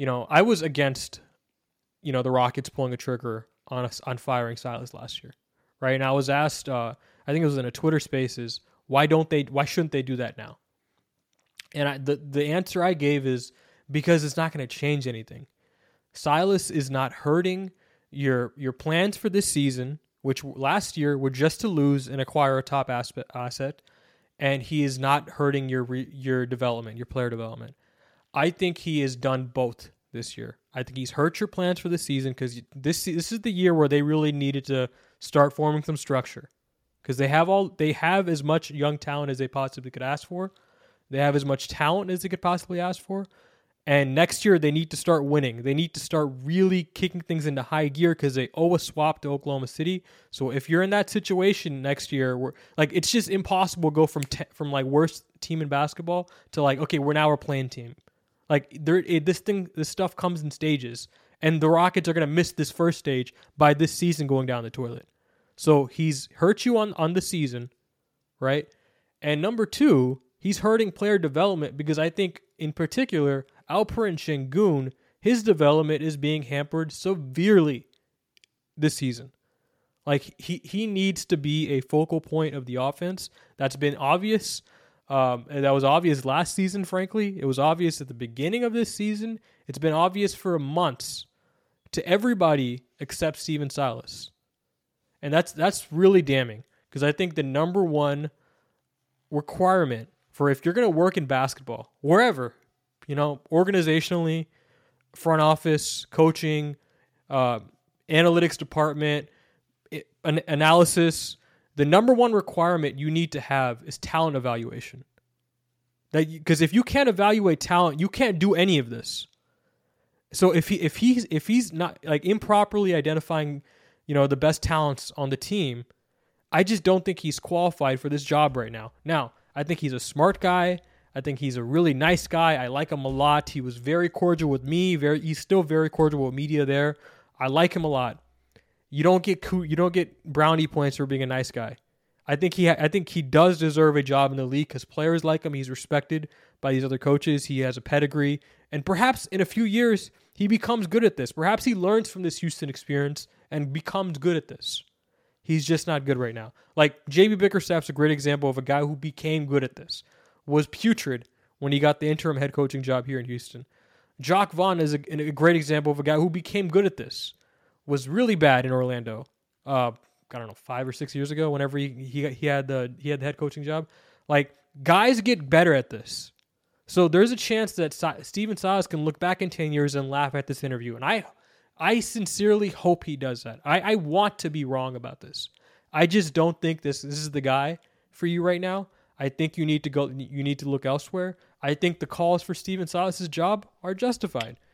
you know, I was against, you know, the Rockets pulling a trigger on us on firing Silas last year, right? And I was asked, uh, I think it was in a Twitter Spaces, why don't they? Why shouldn't they do that now? And I, the the answer I gave is because it's not going to change anything. Silas is not hurting your your plans for this season, which last year were just to lose and acquire a top asset, and he is not hurting your your development, your player development. I think he has done both this year. I think he's hurt your plans for the season because this this is the year where they really needed to start forming some structure because they have all they have as much young talent as they possibly could ask for. They have as much talent as they could possibly ask for. And next year they need to start winning. They need to start really kicking things into high gear because they owe a swap to Oklahoma City. So if you're in that situation next year, where like it's just impossible to go from te- from like worst team in basketball to like okay, we're now we're playing team. Like there, it, this thing, this stuff comes in stages, and the Rockets are gonna miss this first stage by this season going down the toilet. So he's hurt you on on the season, right? And number two, he's hurting player development because I think in particular Alperen Sengun, his development is being hampered severely this season. Like he he needs to be a focal point of the offense. That's been obvious. Um, and that was obvious last season. Frankly, it was obvious at the beginning of this season. It's been obvious for months to everybody except Stephen Silas, and that's that's really damning because I think the number one requirement for if you're going to work in basketball, wherever you know, organizationally, front office, coaching, uh, analytics department, an analysis. The number one requirement you need to have is talent evaluation. That because if you can't evaluate talent, you can't do any of this. So if he if he's if he's not like improperly identifying, you know, the best talents on the team, I just don't think he's qualified for this job right now. Now, I think he's a smart guy. I think he's a really nice guy. I like him a lot. He was very cordial with me. Very, he's still very cordial with media there. I like him a lot. You don't get you don't get brownie points for being a nice guy. I think he I think he does deserve a job in the league because players like him. He's respected by these other coaches. He has a pedigree, and perhaps in a few years he becomes good at this. Perhaps he learns from this Houston experience and becomes good at this. He's just not good right now. Like JB Bickerstaff's a great example of a guy who became good at this was putrid when he got the interim head coaching job here in Houston. Jacque Vaughn is a, a great example of a guy who became good at this. Was really bad in Orlando. Uh, I don't know, five or six years ago. Whenever he he, he had the he had the head coaching job, like guys get better at this. So there's a chance that si- Stephen Silas can look back in ten years and laugh at this interview, and I I sincerely hope he does that. I, I want to be wrong about this. I just don't think this this is the guy for you right now. I think you need to go. You need to look elsewhere. I think the calls for Stephen Silas's job are justified.